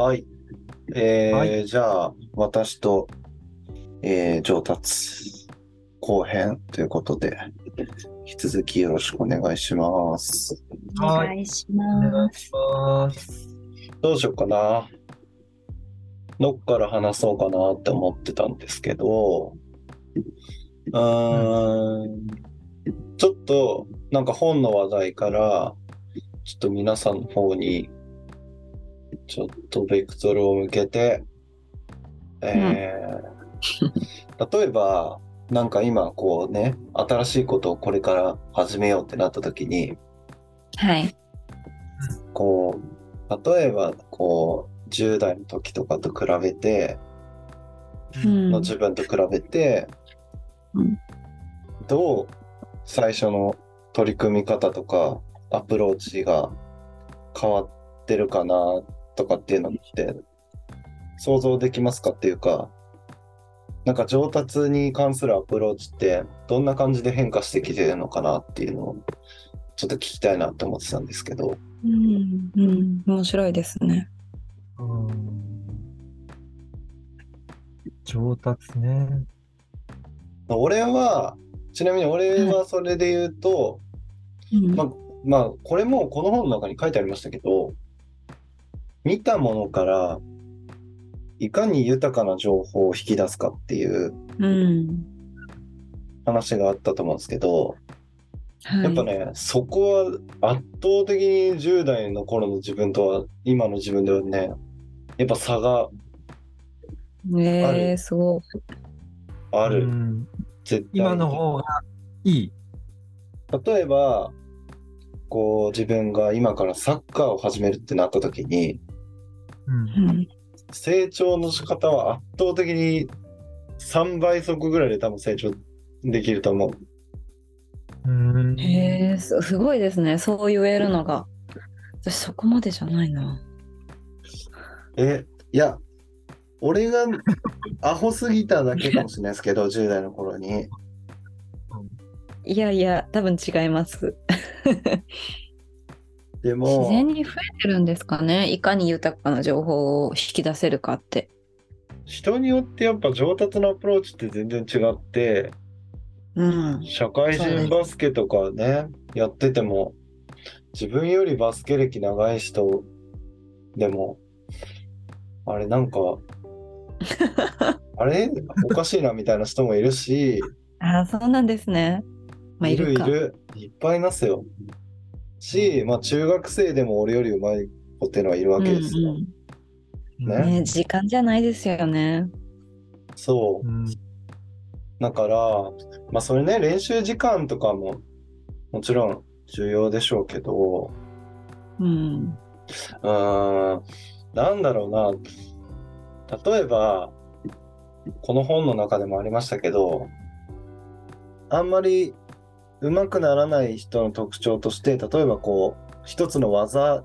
はい。えーはいじゃあ、私と、えー上達後編ということで、引き続きよろしくお願いします。お願いします。します。どうしようかな。どっから話そうかなって思ってたんですけど、うーん、ちょっと、なんか本の話題から、ちょっと皆さんの方に、ちょっとベクトルを向けて、えー例えば、なんか今こうね、新しいことをこれから始めようってなった時に、はい。こう、例えば、こう、10代の時とかと比べて、うん。の自分と比べて、うん。どう最初の取り組み方とかアプローチが変わってるかなとかっていうのって想像できますかっていうか、なんか上達に関するアプローチってどんな感じで変化してきてるのかなっていうのをちょっと聞きたいなって思ってたんですけど。うん、うん、面白いですね。うん上達ね。俺は、ちなみに俺はそれで言うと、うんままあ、これもこの本の中に書いてありましたけど、見たものからいかに豊かな情報を引き出すかっていううん、話があったと思うんですけど、はい。やっぱね、そこは圧倒的に10代の頃の自分とは今の自分ではね、やっぱ差がえあるー、すごい。ある。うん絶対に今の方がいい。例えば、こう自分が今からサッカーを始めるってなった時に、うんうん、成長の仕方は圧倒的に3倍速ぐらいで多分成長できると思う。うんへえすごいですね。そう言えるのが。私そこまでじゃないな。え、いや、俺がアホすぎただけかもしれないですけど、10代の頃に。いやいや、多分違います。自でも、然に増えてるんですかね？いかに豊かな情報を引き出せるかって。人によってやっぱ上達のアプローチって全然違って、うん。社会人バスケとかね、やってても、自分よりバスケ歴長い人でも、あれなんか、あれ？おかしいなみたいな人もいるし、ああ、そうなんですね。まあ、いいる。いる、いっぱいいますよ。し、まあ中学生でも俺より上手い子っていうのはいるわけですよ。うんねうんね、時間じゃないですよね。そうう。んだから、まあそれね、練習時間とかももちろん重要でしょうけど、うん。うーん、なんだろうな。例えば、この本の中でもありましたけど、あんまり上手くならない人の特徴として、例えばこう、一つの技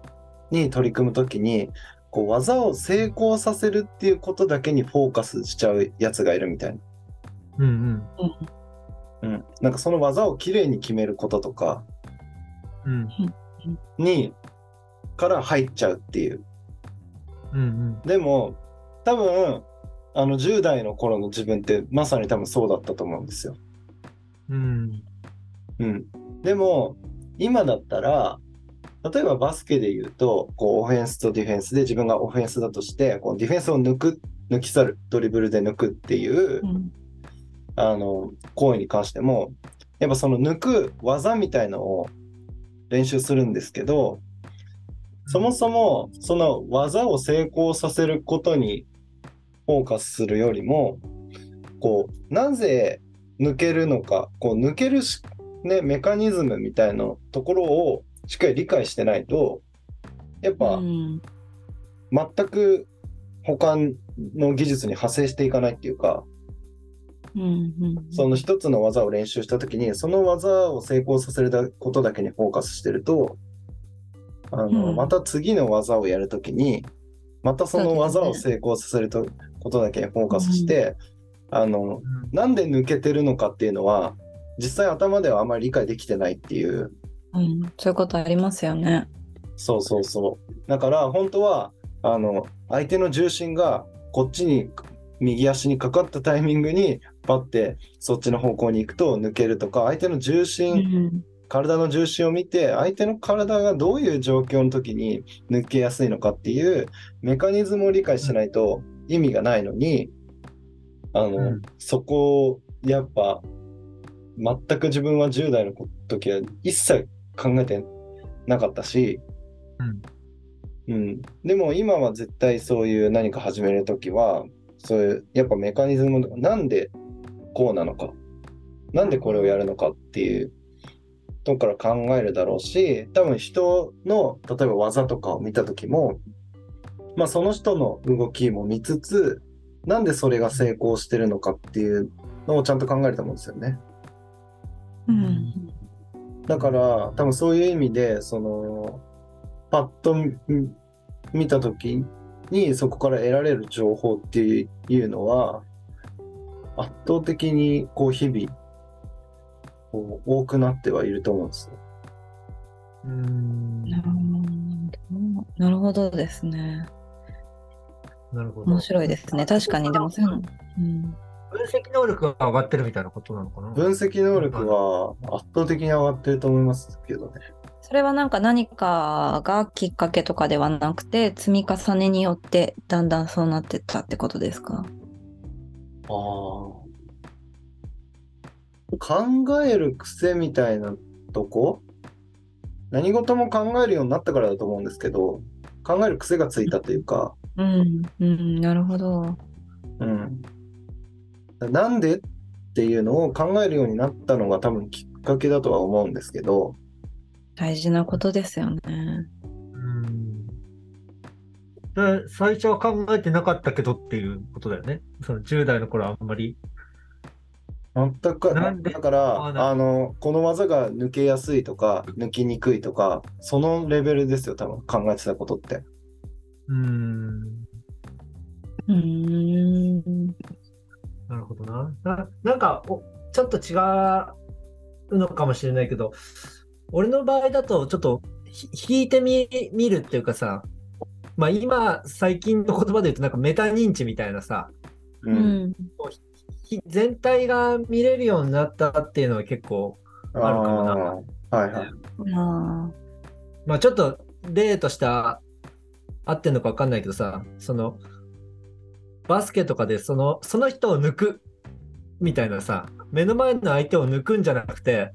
に取り組むときに、こう技を成功させるっていうことだけにフォーカスしちゃうやつがいるみたいな。うんうん。なんかその技をきれいに決めることとかうんに、から入っちゃうっていう。うんうんでも、多分、あの10代の頃の自分ってまさに多分そうだったと思うんですよ。うんうん。でも、今だったら、例えばバスケで言うと、こう、オフェンスとディフェンスで自分がオフェンスだとして、こうディフェンスを抜く、抜き去る、ドリブルで抜くっていう、うんあの、行為に関しても、やっぱその抜く技みたいのを練習するんですけど、そもそもその技を成功させることにフォーカスするよりも、こう、なぜ抜けるのか、こう、抜けるし、ね、メカニズムみたいなところをしっかり理解してないと、やっぱうん。全く他の技術に派生していかないっていうか、うんうんその一つの技を練習したときに、その技を成功させることだけにフォーカスしてると、あの、うん。また次の技をやるときに、またその技を成功させるとことだけにフォーカスして、あの、なんで抜けてるのかっていうのは、実際頭ではあんまり理解できてないっていう、うんそういうことありますよね。そうそうそう。だから本当は、あの、相手の重心がこっちに、右足にかかったタイミングに、パッてそっちの方向に行くと抜けるとか、相手の重う心、ん体の重心を見て、相手の体がどういう状況の時に抜けやすいのかっていうメカニズムを理解してないと意味がないのに、あの、うんそこをやっぱ、全く自分は10代の時は一切考えてなかったし、うん。でも今は絶対そういう何か始めるときは、そういう、やっぱメカニズム、なんでこうなのか、なんでこれをやるのかっていうとこから考えるだろうし、多分人の、例えば技とかを見たときも、まあその人の動きも見つつ、なんでそれが成功してるのかっていうのをちゃんと考えると思うんですよね。うんだから、多分そういう意味で、その、パッと見見たときに、そこから得られる情報っていうのは、圧倒的に、こう、日々、こう多くなってはいると思うんですよ。うんなるほどなるほどですね。なるほど。面白いですね。確かに、でもそういうの、うん、分析能力が上がってるみたいなことなのかな？分析能力は圧倒的に上がってると思いますけどね。それはなんか何かがきっかけとかではなくて、積み重ねによってだんだんそうなってったってことですか？ああ。考える癖みたいなとこ？何事も考えるようになったからだと思うんですけど、考える癖がついたというか、うん、うん、なるほど。うん。なんでっていうのを考えるようになったのが多分きっかけだとは思うんですけど、大事なことですよね。うんで最初は考えてなかったけどっていうことだよね。その10代の頃はあんまり。全く、なんで？だから、あの、この技が抜けやすいとか、抜きにくいとか、そのレベルですよ、多分考えてたことって。うん。うーん。なるほどな。ななんかお、ちょっと違うのかもしれないけど、俺の場合だと、ちょっとひ引いてみ見るっていうかさ、まあ今、最近の言葉で言うと、なんかメタ認知みたいなさ、う。うん全体が見れるようになったっていうのは結構あるかもな。はいはい。あまあちょっと例としては合ってんのか分かんないけどさ、そのバスケとかでそのその人を抜くみたいなさ、目の前の相手を抜くんじゃなくて、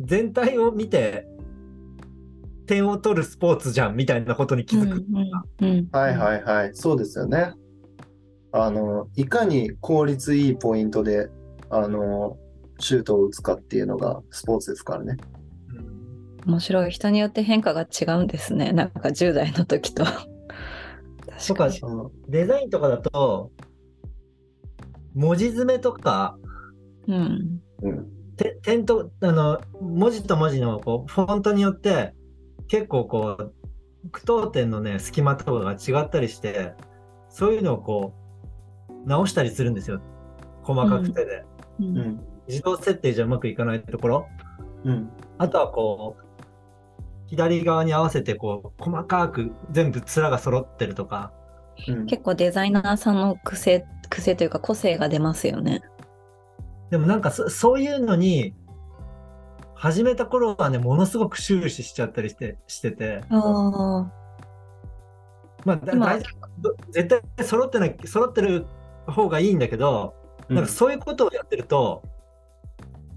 全体を見て点を取るスポーツじゃんみたいなことに気ーづく。うんうんうんはいはいはい。そうですよね。あの、いかに効率いいポイントで、あの、シュートを打つかっていうのがスポーツですからね。うん面白い。人によって変化が違うんですね。なんか10代の時と。とか確かに。うんデザインとかだと、文字詰めとか、うん。うん。て点とあの文字と文字のこうフォントによって結構こう句読点のね隙間とかが違ったりしてそういうのをこう直したりするんですよ細かく手で、うんうん。自動設定じゃうまくいかないところうん。あとはこう左側に合わせてこう細かく全部面が揃ってるとかうん。結構デザイナーさんの癖、癖というか個性が出ますよね。でもなんかそそういうのに始めた頃はねものすごく終始しちゃったりしてしてて。まあ、大絶対揃ってない、揃ってる方がいいんだけど、なんかそういうことをやってると、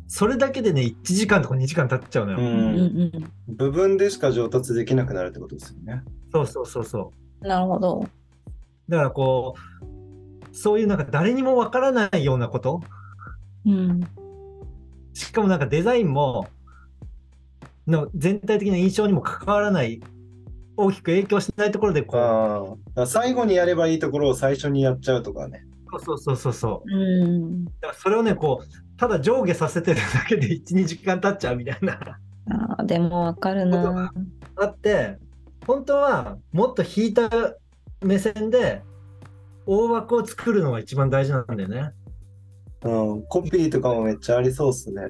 それだけでね、1時間とか2時間経っちゃうのよ。う。うんんうん部分でしか上達できなくなるってことですよね。そうそうそうそうん。なるほど。う。だからこう、そういうなんか誰にもわからないようなこと、うん。しかもなんかデザインも、の全体的な印象にも関わらない、大きく影響しないところでこう、最後にやればいいところを最初にやっちゃうとかね。そうそうそうそう。うん。だからそれをね、こう、ただ上下させてるだけで1、2時間経っちゃうみたいな。ああ、でもわかるな。あって本当はもっと引いた目線で大枠を作るのが一番大事なんだよね。うん。コピーとかもめっちゃありそうっすね。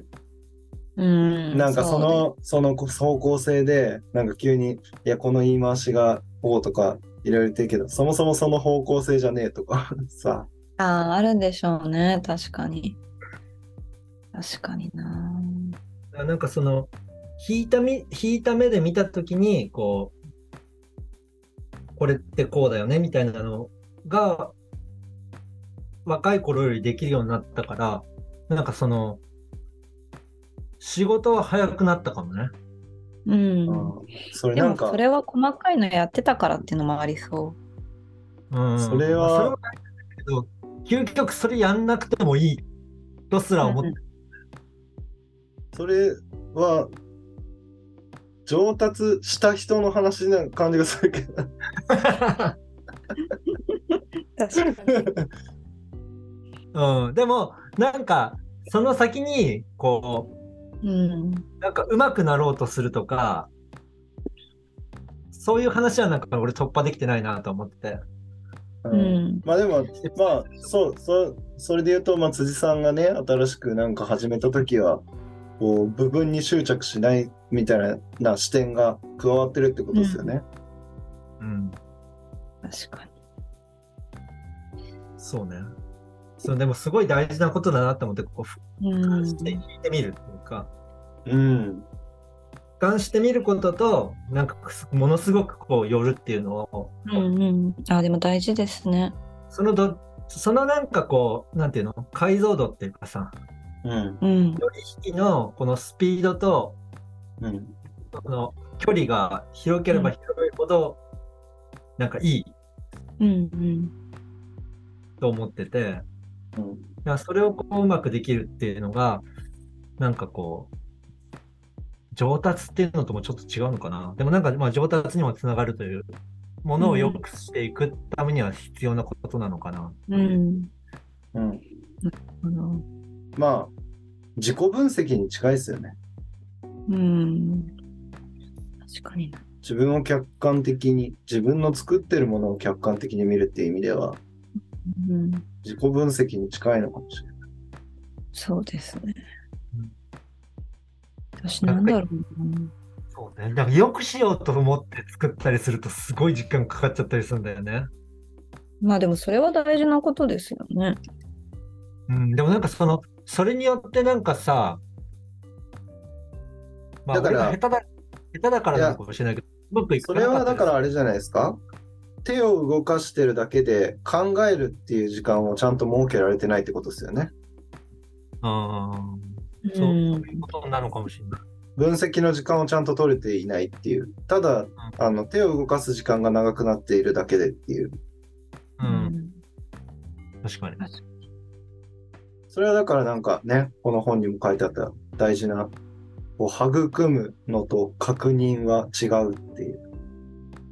うん。なんかその、その方向性で、なんか急に、いや、この言い回しがこうとか、いろいろ言ってるけど、そもそもその方向性じゃねえとか さ。ああ、あるんでしょうね。確かに。確かにな。なんかその、引いたみ、引いた目で見たときに、こう、これってこうだよね、みたいなのが、若い頃よりできるようになったから、なんかその、仕事は早くなったかもね。うん。うんそれでなんかもそれは細かいのやってたからっていうのもありそうん。それはまあそれは究極それやんなくてもいいとすう。ら思って、それは上達した人の話な感じがするけど。確かに。うん。でも、なんか、その先に、こう、うん。なんか上手くなろうとするとか、そういう話はなんか俺突破できてないなと思ってて。うん。まあでも、まあ、そう、そう、それで言うと、まあ、辻さんがね、新しくなんか始めたときは、こう、部分に執着しないみたいな視点が加わってるってことですよね。うん。確かに。そうね。そう、でもすごい大事なことだなと思って、こう、俯うん。瞰して聞いてみるっていうか、うん。俯瞰してみることと、なんかものすごくこう寄るっていうのを、うんうん。あ、でも大事ですね。そのど、そのなんかこう、なんていうの？解像度っていうかさ、うん。うん。より引きのこのスピードと、うん。その距離が広ければ広いほど、なんかいいうんうん。と思ってて、うんそれをこううまくできるっていうのが、なんかこう、上達っていうのともちょっと違うのかな。でもなんかまあ上達にもつながるというものを良くしていくためには必要なことなのかな。うん。うん。あのまあ、自己分析に近いですよね。うん。確かにな。自分を客観的に、自分の作ってるものを客観的に見るっていう意味では、うん。自己分析に近いのかもしれない。そうですねうん。私なんだろうな。そうね。だから良くしようと思って作ったりするとすごい時間かかっちゃったりするんだよね。まあでもそれは大事なことですよね。うん。でもなんかその、それによってなんかさ、まあだから下手だ、下手だからなのかもしれないけど、うまくいかそれはだからあれじゃないですか？手を動かしてるだけで考えるっていう時間をちゃんと設けられてないってことですよね。あーそう、そういうことなのかもしれない。分析の時間をちゃんと取れていないっていう。ただ、あの手を動かす時間が長くなっているだけでっていう。う。うんん。確かに。それはだからなんかね、この本にも書いてあった大事な、こう育むのと確認は違うっていう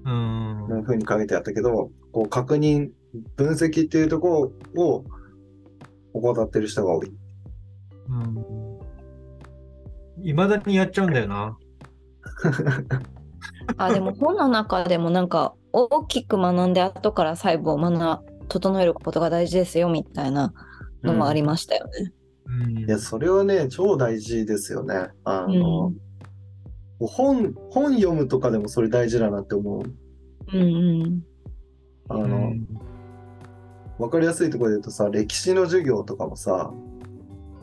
うん。ふうに書いてあったけど、こう確認、分析っていうところを怠ってる人が多い。いまだにやっちゃうんだよな。あ、でも本の中でもなんか大きく学んで後から細部を学整えることが大事ですよみたいなのもありましたよね。うんいや、それはね、超大事ですよね。あうん。の、本、本読むとかでもそれ大事だなって思う。うんうん。あの、うんわかりやすいところで言うとさ、歴史の授業とかもさ、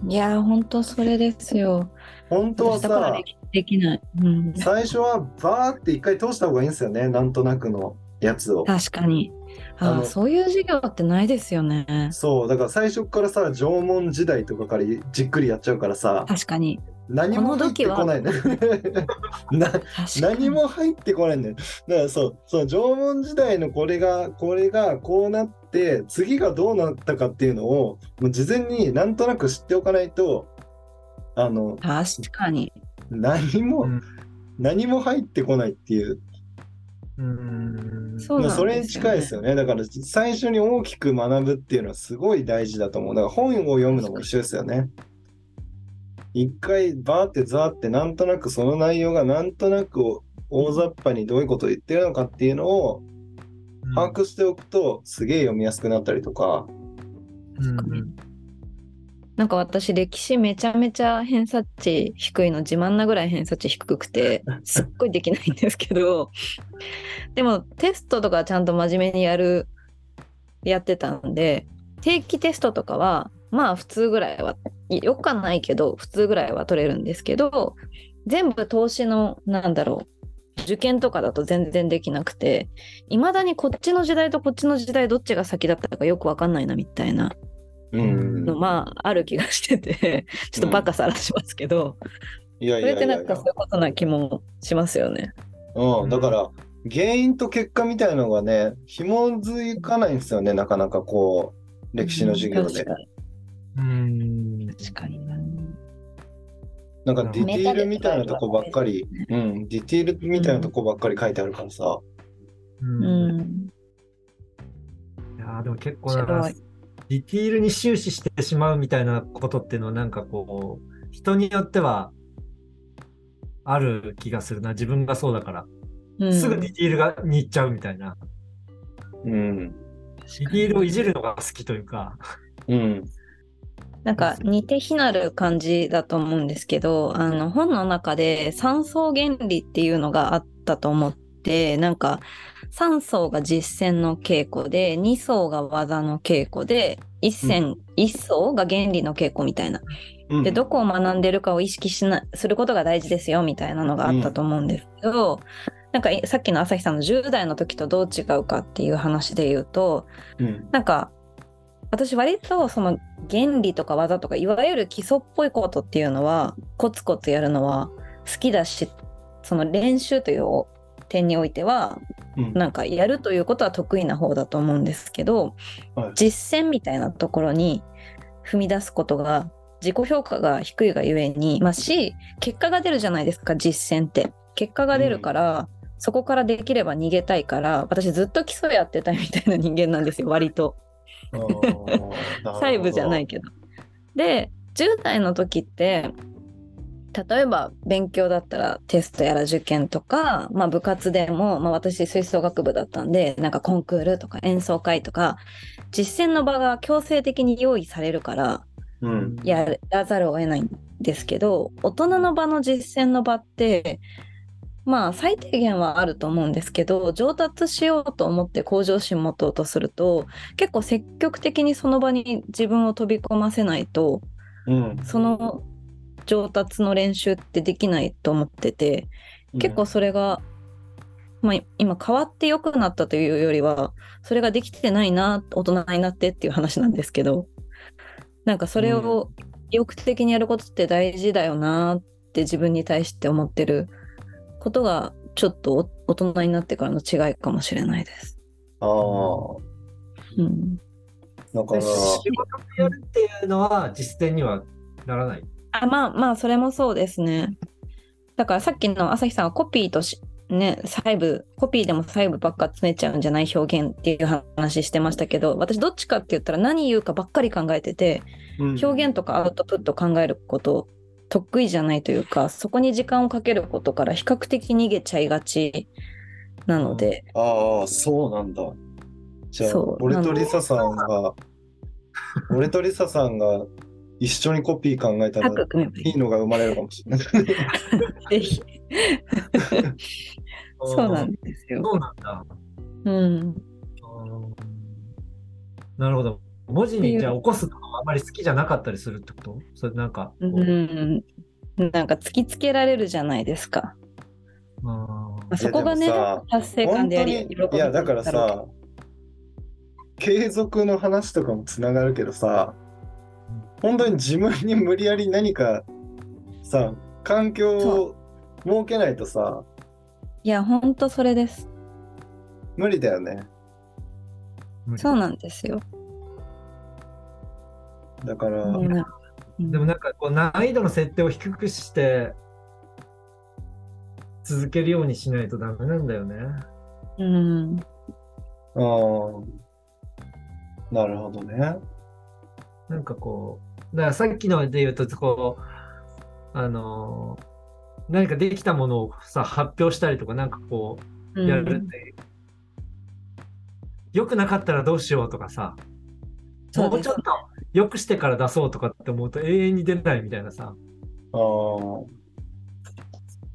いやー、ほんとそれですよ。本当はさ私だからで、きできない。うん。最初はバーって一回通した方がいいんですよね、なんとなくのやつを。確かに。ああのあ、そういう授業ってないですよね。そう、だから最初からさ、縄文時代とかからじっくりやっちゃうからさ、確かに。何も入ってこないね。何も入ってこないんだよ。だからそう、そう縄文時代のこれが、これがこうなって、次がどうなったかっていうのを、もう事前になんとなく知っておかないと、あの、確かに。何も、うん何も入ってこないっていう、うんそう。それに近いですよね。だから最初に大きく学ぶっていうのはすごい大事だと思う。だから本を読むのも一緒ですよね。一回バーってザーってなんとなくその内容がなんとなく大雑把にどういうことを言ってるのかっていうのを把握しておくとすげえ読みやすくなったりとか、うんなんか私歴史めちゃめちゃ偏差値低いの自慢なぐらい偏差値低くて すっごいできないんですけどでもテストとかちゃんと真面目にやるやってたんで定期テストとかはまあ普通ぐらいはよくはないけど普通ぐらいは取れるんですけど全部投資のなんだろう受験とかだと全然できなくていまだにこっちの時代とこっちの時代どっちが先だったかよくわかんないなみたいなうん。のまあある気がしてて ちょっとバカさらしますけど、いやいそれってやいやいやなんかそういうことな気もしますよね。うん、だから、原因と結果みたいのがね、紐づかないんですよね、なかなかこう、歴史の授業で確。かにうん。確かにななんかディティールみたいなとこばっかり、うん、ディティールみたいなとこばっかり書いてあるからさ。う。うんん。いやーでも結構面なんか白い。ディティールに終始してしまうみたいなことっていうのはなんかこう、人によってはある気がするな。自分がそうだから。うんすぐディティールがに行っちゃうみたいな。うん。ディティールをいじるのが好きというか。うん。なんか似て非なる感じだと思うんですけどあの本の中で三層原理っていうのがあったと思ってなんか3層が実践の稽古で2層が技の稽古で1線、一層が原理の稽古みたいな。うんでどこを学んでるかを意識しなすることが大事ですよみたいなのがあったと思うんですけど、なんかいさっきの朝日さんの10代の時とどう違うかっていう話で言うとうん。なんか私割とその原理とか技とかいわゆる基礎っぽいことっていうのはコツコツやるのは好きだしその練習という点においてはうんなんかやるということは得意な方だと思うんですけど、はい実践みたいなところに踏み出すことが自己評価が低いがゆえにまあし結果が出るじゃないですか実践って結果が出るから、そこからできれば逃げたいから私ずっと基礎やってたいみたいな人間なんですよ割と。細部じゃない。けど。で10代の時って例えば勉強だったらテストやら受験とか、まあ、部活でも、まあ、私吹奏楽部だったんでなんかコンクールとか演奏会とか実践の場が強制的に用意されるからうん。やらざるを得ないんですけど大人の場の実践の場ってまあ最低限はあると思うんですけど上達しようと思って向上心持とうとすると結構積極的にその場に自分を飛び込ませないとうん。その上達の練習ってできないと思ってて結構それが、まあ、今変わって良くなったというよりはそれができてないな大人になってっていう話なんですけどなんかそれを意欲的にやることって大事だよなって自分に対して思ってることがちょっとお大人になってからの違いかもしれないです。ああ。うん、だから、仕事でやるっていうのは実践にはならない？あまあまあそれもそうですね。だからさっきの朝日さんはコピーとしね細部コピーでも細部ばっか詰めちゃうんじゃない表現っていう話してましたけど私どっちかって言ったら何言うかばっかり考えてて表現とかアウトプット考えること得意じゃないというかそこに時間をかけることから比較的逃げちゃいがちなので、ああ、そうなんだ。じゃあ俺とリサさんが、俺とリサさんが一緒にコピー考えたらいいいのが生まれるかもしれない。い。ぜひ そうなんですよ。そうなんだ。うん、なるほど。文字にじゃあ起こすのがあんまり好きじゃなかったりするってこと？それなんか、うん、なんか突きつけられるじゃないですか。うんまあそこがね達成感であり本当にいや、だからさ、継続の話とかもつながるけどさ、本当に自分に無理やり何かさ、環境を設けないとさ、いや本当それです。無理だよね。そうなんですよ。だから、うんでもなんかこう難易度の設定を低くして続けるようにしないとダメなんだよね。うん、ああ、なるほどね。なんかこう、だからさっきので言うと、こう、あのー何かできたものをさ、発表したりとか、なんかこう、やるって、良くなかったらどうしようとかさ、もうちょっと良くしてから出そうとかって思うと永遠に出ないみたいなさ。ああ。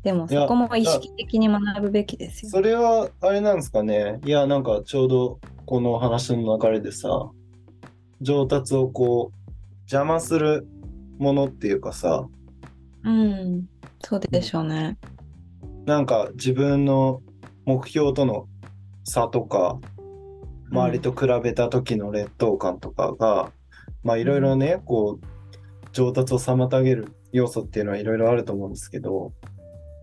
でもそこも意識的に学ぶべきですよ。それは、あれなんですかね。いや、なんかちょうどこの話の流れでさ、上達をこう、邪魔するものっていうかさ、うん。そうでしょうね。なんか自分の目標との差とか、周りと比べた時の劣等感とかが、まあいろいろね、こう、上達を妨げる要素っていうのはいろいろあると思うんですけど、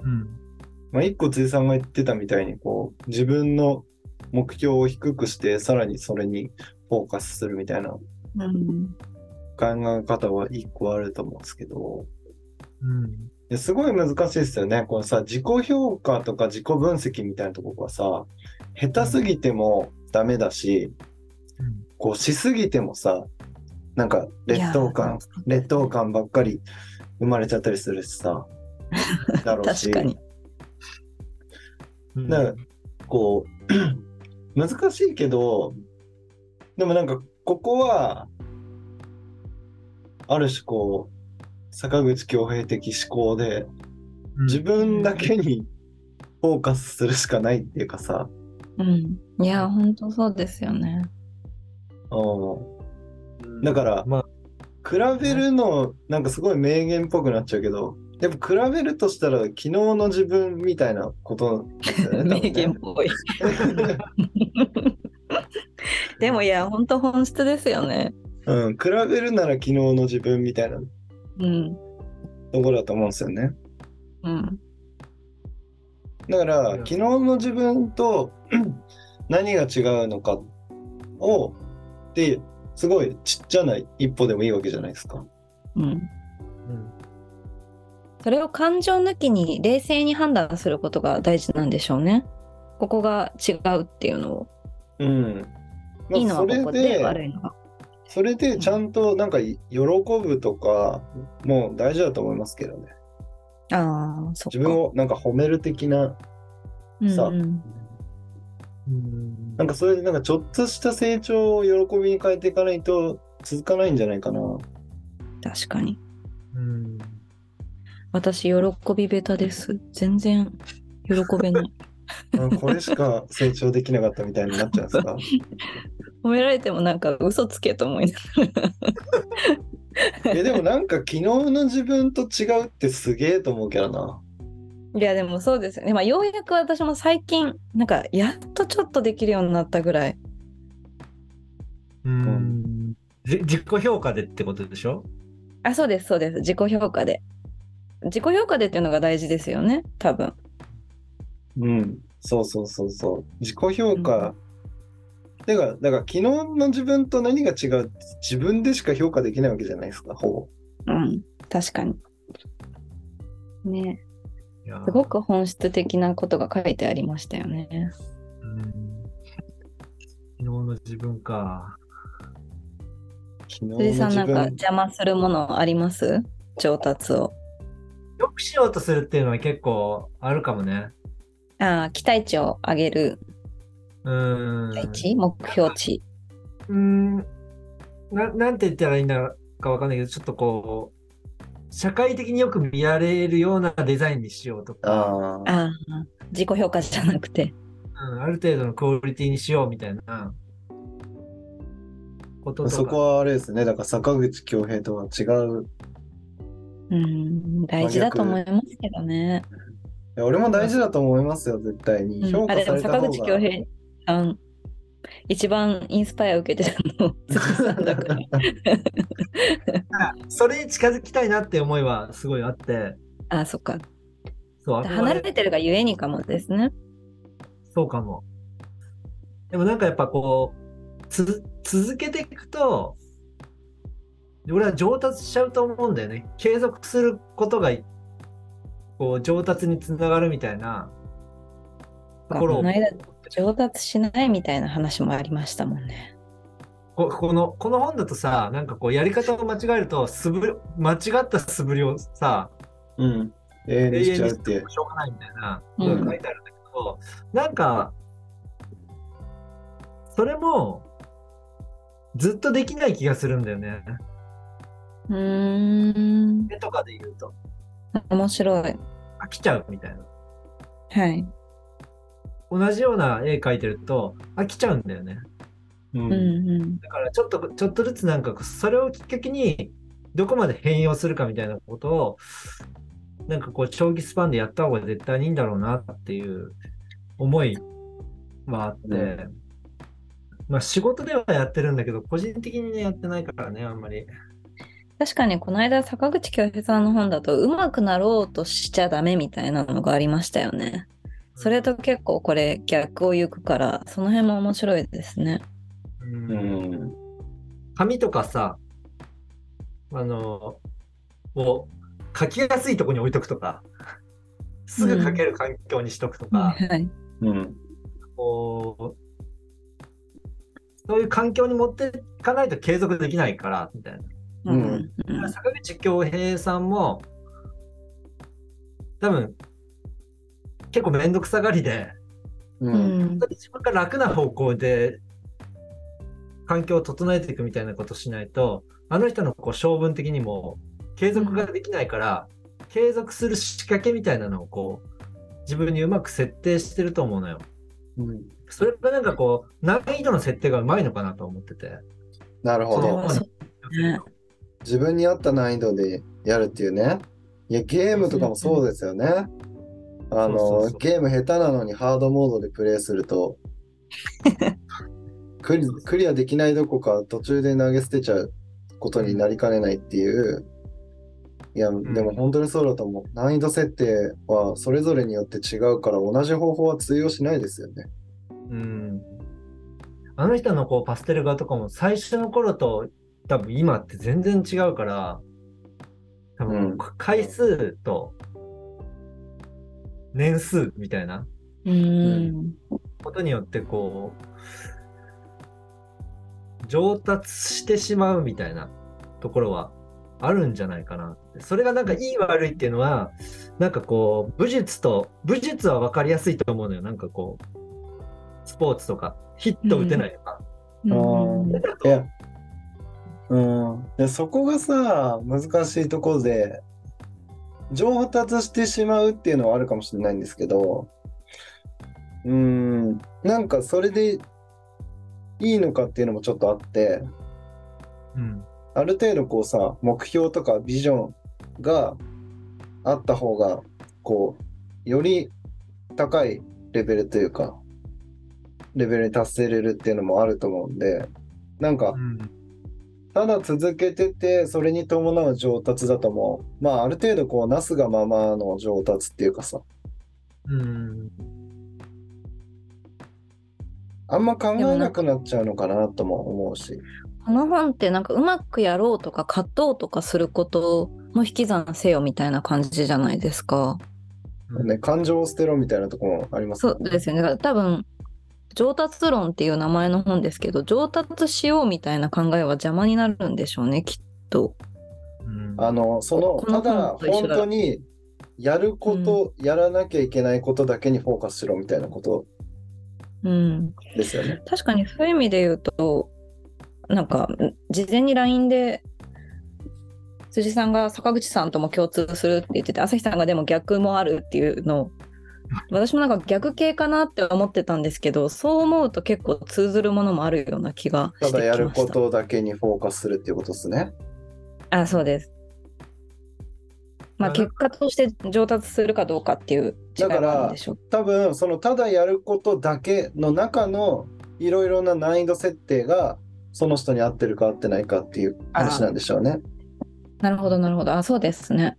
うん。まあ一個辻さんが言ってたみたいに、こう、自分の目標を低くして、さらにそれにフォーカスするみたいなうん。考え方は一個あると思うんですけど、うん。ですごい難しいですよね。このさ、自己評価とか自己分析みたいなところがさ、下手すぎてもダメだし、うんこうしすぎてもさ、なんか劣等感、劣等感ばっかり生まれちゃったりするしさ、だろうし、確かに。うんだからこう、難しいけど、でもなんかここは、ある種こう、坂口恭平的思考で、うん自分だけにフォーカスするしかないっていうかさ、うん。いや、本当そうですよね。うんだからまあ、比べるの、なんかすごい名言っぽくなっちゃうけど、やっぱ比べるとしたら昨日の自分みたいなことですよね名言っぽい。でもいや、本当本質ですよね。うん、比べるなら昨日の自分みたいなうん。ところだと思うんですよね。うん。だから、うん昨日の自分と 何が違うのかを、で、すごいちっちゃな一歩でもいいわけじゃないですか。うん。うんそれを感情抜きに冷静に判断することが大事なんでしょうね。ここが違うっていうのを。うん。まあいいのはここで悪いのは。それでちゃんとなんか喜ぶとかも大事だと思いますけどね。ああ、そ。自分をなんか褒める的な、さうんうんうんなんかそれでなんかちょっとした成長を喜びに変えていかないと続かないんじゃないかな。確かに。うん私、喜びベタです。全然喜べない。あこれしか成長できなかったみたいになっちゃうんですか？褒められてもなんか嘘つけと思いながえでもなんか昨日の自分と違うってすげえと思うけどな。ら。いや、でもそうですよね。まあ、ようやく私も最近、なんか、やっとちょっとできるようになったぐらい。うんじ自己評価でってことでしょ？あ、そうです、そうです。自己評価で。自己評価でっていうのが大事ですよね、多分。うん。そうそうそうそう。自己評価。てか、だから昨日の自分と何が違う？って自分でしか評価できないわけじゃないですか、ほうん、確かに。ねすごく本質的なことが書いてありましたよね。うん昨日の自分か。辻さん自なんか分。邪魔するものあります？上達を。よくしようとするっていうのは結構あるかもね。ああ、期待値を上げる。うん。値目標値。うんな。なんて言ったらいいんだかわかんないけど、ちょっとこう、社会的によく見られるようなデザインにしようとか、ああ。ああ、自己評価じゃなくて。うん、ある程度のクオリティにしようみたいなこととか。そこはあれですね。だから坂口恭平とは違う。うん、大事だと思いますけどね。いや俺も大事だと思いますよ、絶対に。評うん、あ価れでも坂された方が。口恭平さん、一番インスパイア受けてたの、辻さんだから。それに近づきたいなって思いはすごいあって、ああ、そっか。そう、離れてるがゆえにかもですね。そうかも。でもなんかやっぱこう、つ続けていくと、俺は上達しちゃうと思うんだよね。継続することが、こう、上達につながるみたいなところを上達しないみたいな話もありましたもんね。ここのこの本だとさ、なんかこう、やり方を間違えると、素振り間違った素振りをさ、うん。永遠にしちゃ。しょうがないみたいなうん書いてあるんだけど、なんか、それも、ずっとできない気がするんだよね。うーん。絵とかで言うと。面白い。飽きちゃうみたいな。はい。同じような絵描いてると飽きちゃうんだよね。ううんうん。だからちょっと、ちょっとずつなんか、それをきっかけに、どこまで変容するかみたいなことを、なんかこう、長期スパンでやった方が絶対にいいんだろうなっていう思いはあって、うまあ仕事ではやってるんだけど、個人的にね、やってないからね、あんまり。確かにこの間坂口恭平さんの本だと上手くなろうとしちゃダメみたいなのがありましたよね。それと結構これ逆を行くからその辺も面白いですね。うんうん。紙とかさ、あの、を書きやすいとこに置いとくとか、すぐ書ける環境にしとくとか、はい。うん。こう、そういう環境に持っていかないと継続できないから、みたいな。うんうん坂口恭平さんも、多分、結構めんどくさがりで、う。うんん自分が楽な方向で環境を整えていくみたいなことをしないと、あの人のこう性分的にも継続ができないから、継続する仕掛けみたいなのをこう、自分にうまく設定してると思うのよ。うんそれがなんかこう、難易度の設定がうまいのかなと思ってて。なるほそど自分に合った難易度でやるっていうね。いや、ゲームとかもそうですよね。あのゲーム下手なのにハードモードでプレイすると、クリクリアできないどこか途中で投げ捨てちゃうことになりかねないっていう。いや、んでも本当にそうだと思う。難易度設定はそれぞれによって違うから同じ方法は通用しないですよね。うん。あの人のこうパステル画とかも最初の頃と多分今って全然違うから、多うん分回数と年数みたいなうんことによってこう、上達してしまうみたいなところはあるんじゃないかなって。それがなんかいい悪いっていうのは、なんかこう、武術と、武術は分かりやすいと思うのよ。なんかこう、スポーツとか、ヒット打てないとか。うんいや、うん。で、そこがさ、難しいところで、上達してしまうっていうのはあるかもしれないんですけど、うん、なんかそれでいいのかっていうのもちょっとあって、うん。ある程度こうさ、目標とかビジョンがあった方が、こう、より高いレベルというか、レベルに達せれるっていうのもあると思うんで、なんかう、ん。ただ続けてて、それに伴う上達だとも、まあ、ある程度こう、なすがままの上達っていうかさ、うん。あんま考えなくなっちゃうのかなとも思うし。この本ってなんかうまくやろうとか葛藤とかすることの引き算せよみたいな感じじゃないですか。ね、感情を捨てろみたいなところもありますそうですよね。多分上達論っていう名前の本ですけど上達しようみたいな考えは邪魔になるんでしょうねきっと。うんあの、その、ただ本当にやること、やらなきゃいけないことだけにフォーカスしろみたいなことうん、ですよね。確かにそういう意味で言うとなんか事前に LINE で辻さんが坂口さんとも共通するって言ってて朝日さんがでも逆もあるっていうのを 私もなんか逆系かなって思ってたんですけどそう思うと結構通ずるものもあるような気がしてきました。ただやることだけにフォーカスするっていうことですね。あそうです。まあまあ結果として上達するかどうかっていう違いがあるんでしょう。多分、そのただやることだけの中のいろいろな難易度設定がその人に合ってるか合ってないかっていう話なんでしょうね。なるほどなるほど。あそうですね。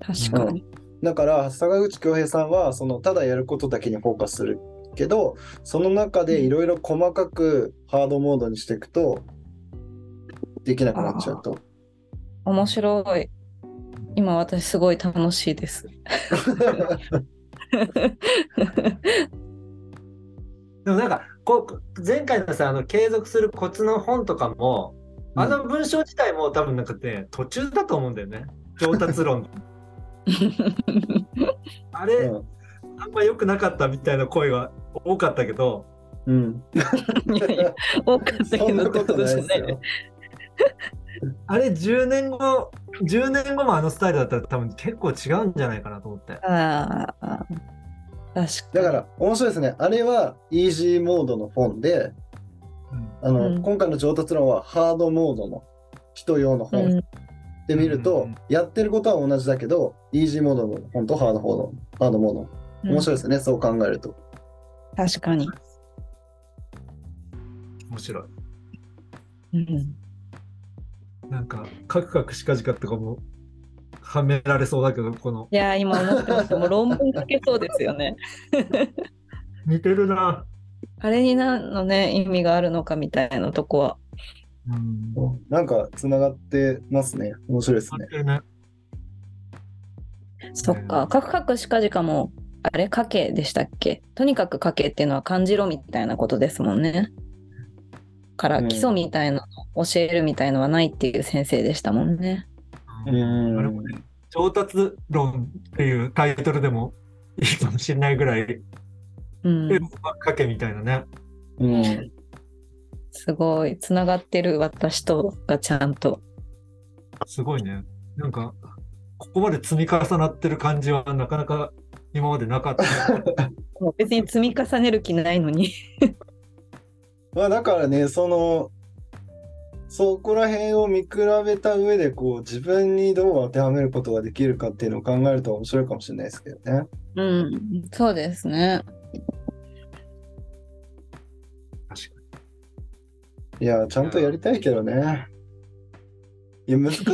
確かに。だから坂口恭平さんはそのただやることだけにフォーカスするけどその中でいろいろ細かくハードモードにしていくとできなくなっちゃうと。面白い。今私すごい楽しいです。でもなんか、こう、前回のさ、あの、継続するコツの本とかも、あの文章自体も多分なんかね、途中だと思うんだよね。上達論。あれ、うんあんま良くなかったみたいな声が多かったけど、うん。いやいや、多かったそんなけどってことですよ。あれ10年後、10年後もあのスタイルだったら多分結構違うんじゃないかなと思って。ああ、確かに。だから、面白いですね。あれは、イージーモードの本で、あの、うん今回の上達論は、ハードモードの人用のう本ん、で見ると、うんやってることは同じだけど、イージーモードの本とハードモード、ハードモード。面白いですね、そう考えると。確かに。面白い。うんなんか、カクカクしかじかとかもはめられそうだけど、このいや、今思ってました。もう論文書けそうですよね。似てるな。あれに何のね、意味があるのかみたいなとこは。うん。なんか、つながってますね。面白いですねね。そっか、カクカクしかじかも、あれ、書けでしたっけ？とにかく書けっていうのは漢字ろみたいなことですもんね。から、うん基礎みたいなのを教えるみたいのはないっていう先生でしたもんね。うあれもん。ね、上達論っていうタイトルでもいいかもしれないぐらい、うん絵を描けみたいなね。うん。すごい、つながってる私とがちゃんと。すごいね。なんか、ここまで積み重なってる感じはなかなか今までなかった。もう別に積み重ねる気ないのに。まあ、だからね、その、そこら辺を見比べた上で、こう、自分にどう当てはめることができるかっていうのを考えると面白いかもしれないですけどね。うん、そうですね。いや、ちゃんとやりたいけどね。いや、難しい、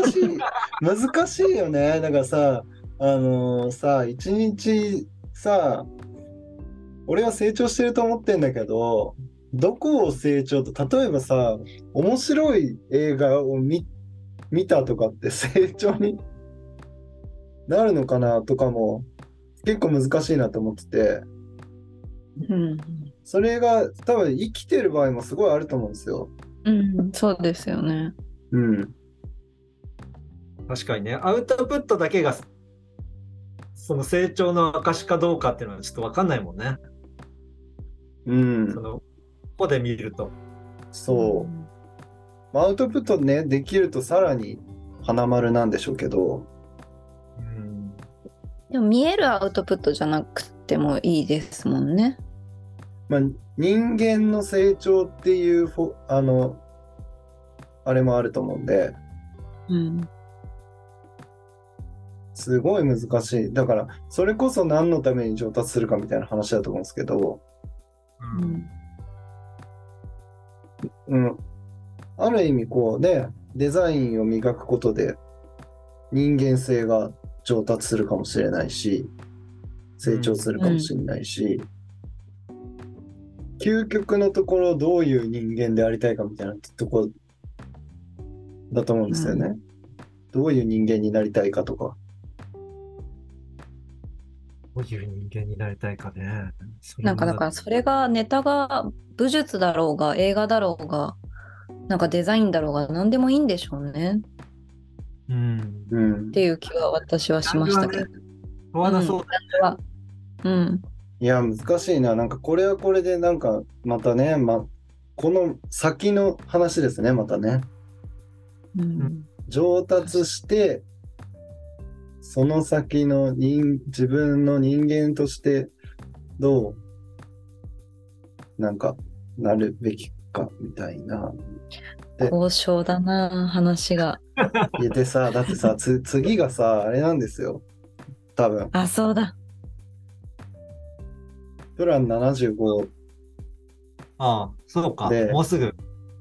難しいよね。だからさ、あのーさ、一日さ、俺は成長してると思ってんだけど、どこを成長と、例えばさ、面白い映画を見、見たとかって成長になるのかなとかも結構難しいなと思ってて、うん、それが多分生きてる場合もすごいあると思うんですよ。うん、そうですよね。うん。に。確かにね。アウトプットだけが、その成長の証かどうかっていうのはちょっとわかんないもんね。うんそ。の、ここで見ると。そう。まあアウトプットね、できるとさらに花丸なんでしょうけど、うん。でも見えるアウトプットじゃなくてもいいですもんね。まあ、人間の成長っていうフォ、あの、あれもあると思うんで、うん、すごい難しい。だから、それこそ何のために上達するかみたいな話だと思うんですけど、ううんん、うん。ある意味、こうね、デザインを磨くことで人間性が上達するかもしれないし、成長するかもしれないし、究極のところどういう人間でありたいかみたいなところだと思うんですよね。どういう人間になりたいかとか。どういう人間になりたいかね。それなんかだからそれがネタが武術だろうが映画だろうがなんかデザインだろうが何でもいいんでしょうねうん。うんっ。ていう気は私はしましたけど。問わなそうだうん、いや、難しいな。なんかこれはこれで、なんかまたね、ま、この先の話ですね、またね。うん上達して、その先の人自分の人間としてどうなんかなるべきかみたいな。交渉だな話が。でさ、だってさ、つ次がさ、あれなんですよ。多分、あそうだ。プラン75、ああ、そうか。でもうすぐ。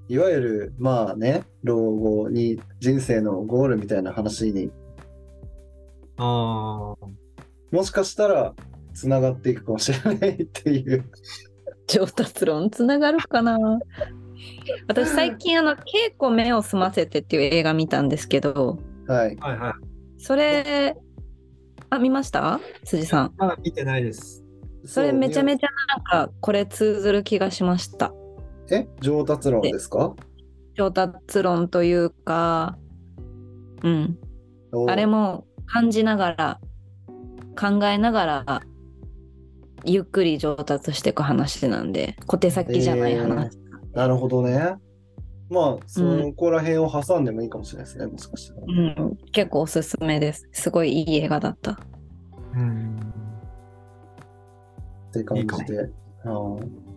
いわゆる、まあね、老後に人生のゴールみたいな話にああ。もしかしたら繋がっていくかもしれないっていう。上達論つながるかな私最近あの「稽古目を澄ませて」っていう映画見たんですけどはい。はいはい。それあ見ました？辻さんまだ見てないです。それめちゃめちちゃなんかこれ通ずる気がしました。ゃ。え？上達論ですか？上達論というかうん。おあれも感じながら考えながらゆっくり上達していく話なんで小手先じゃない話、なるほどね。まあ、そこら辺を挟んでもいいかもしれないですね、もしかしたら。うん、結構おすすめです。すごいいい映画だったっていう感じで、うん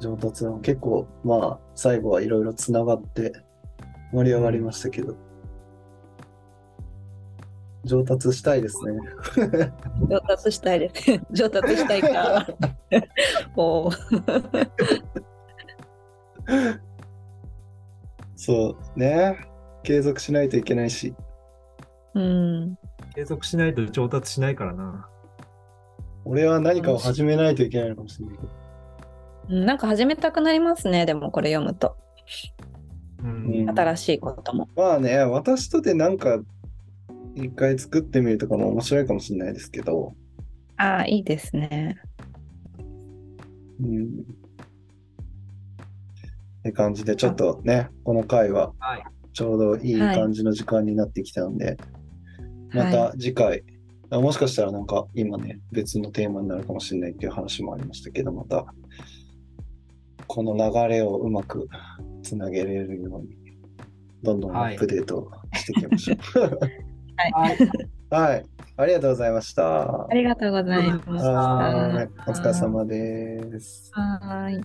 上達は結構、まあ、最後はいろいろつながって盛り上がりましたけど、上達したいですね。上達したいです。上達したいか。おーそうね。継続しないといけないし、うん。継続しないと上達しないからな。俺は何かを始めないといけないのかもしれないけど。うんなんか始めたくなりますねでもこれ読むとうん。新しいこともまあね、私とでなんか一回作ってみるとかも面白いかもしれないですけど、ああいいですねうん。って感じで、ちょっとね、この回ははい。ちょうどいい感じの時間になってきたので、まはた次回、あもしかしたらなんか今ね、別のテーマになるかもしれないっていう話もありましたけど、また、この流れをうまくつなげれるように、どんどんアップデートしていきましょう。はい。はい、ありがとうございました。ありがとうございましたはい、お疲れ様です。はーい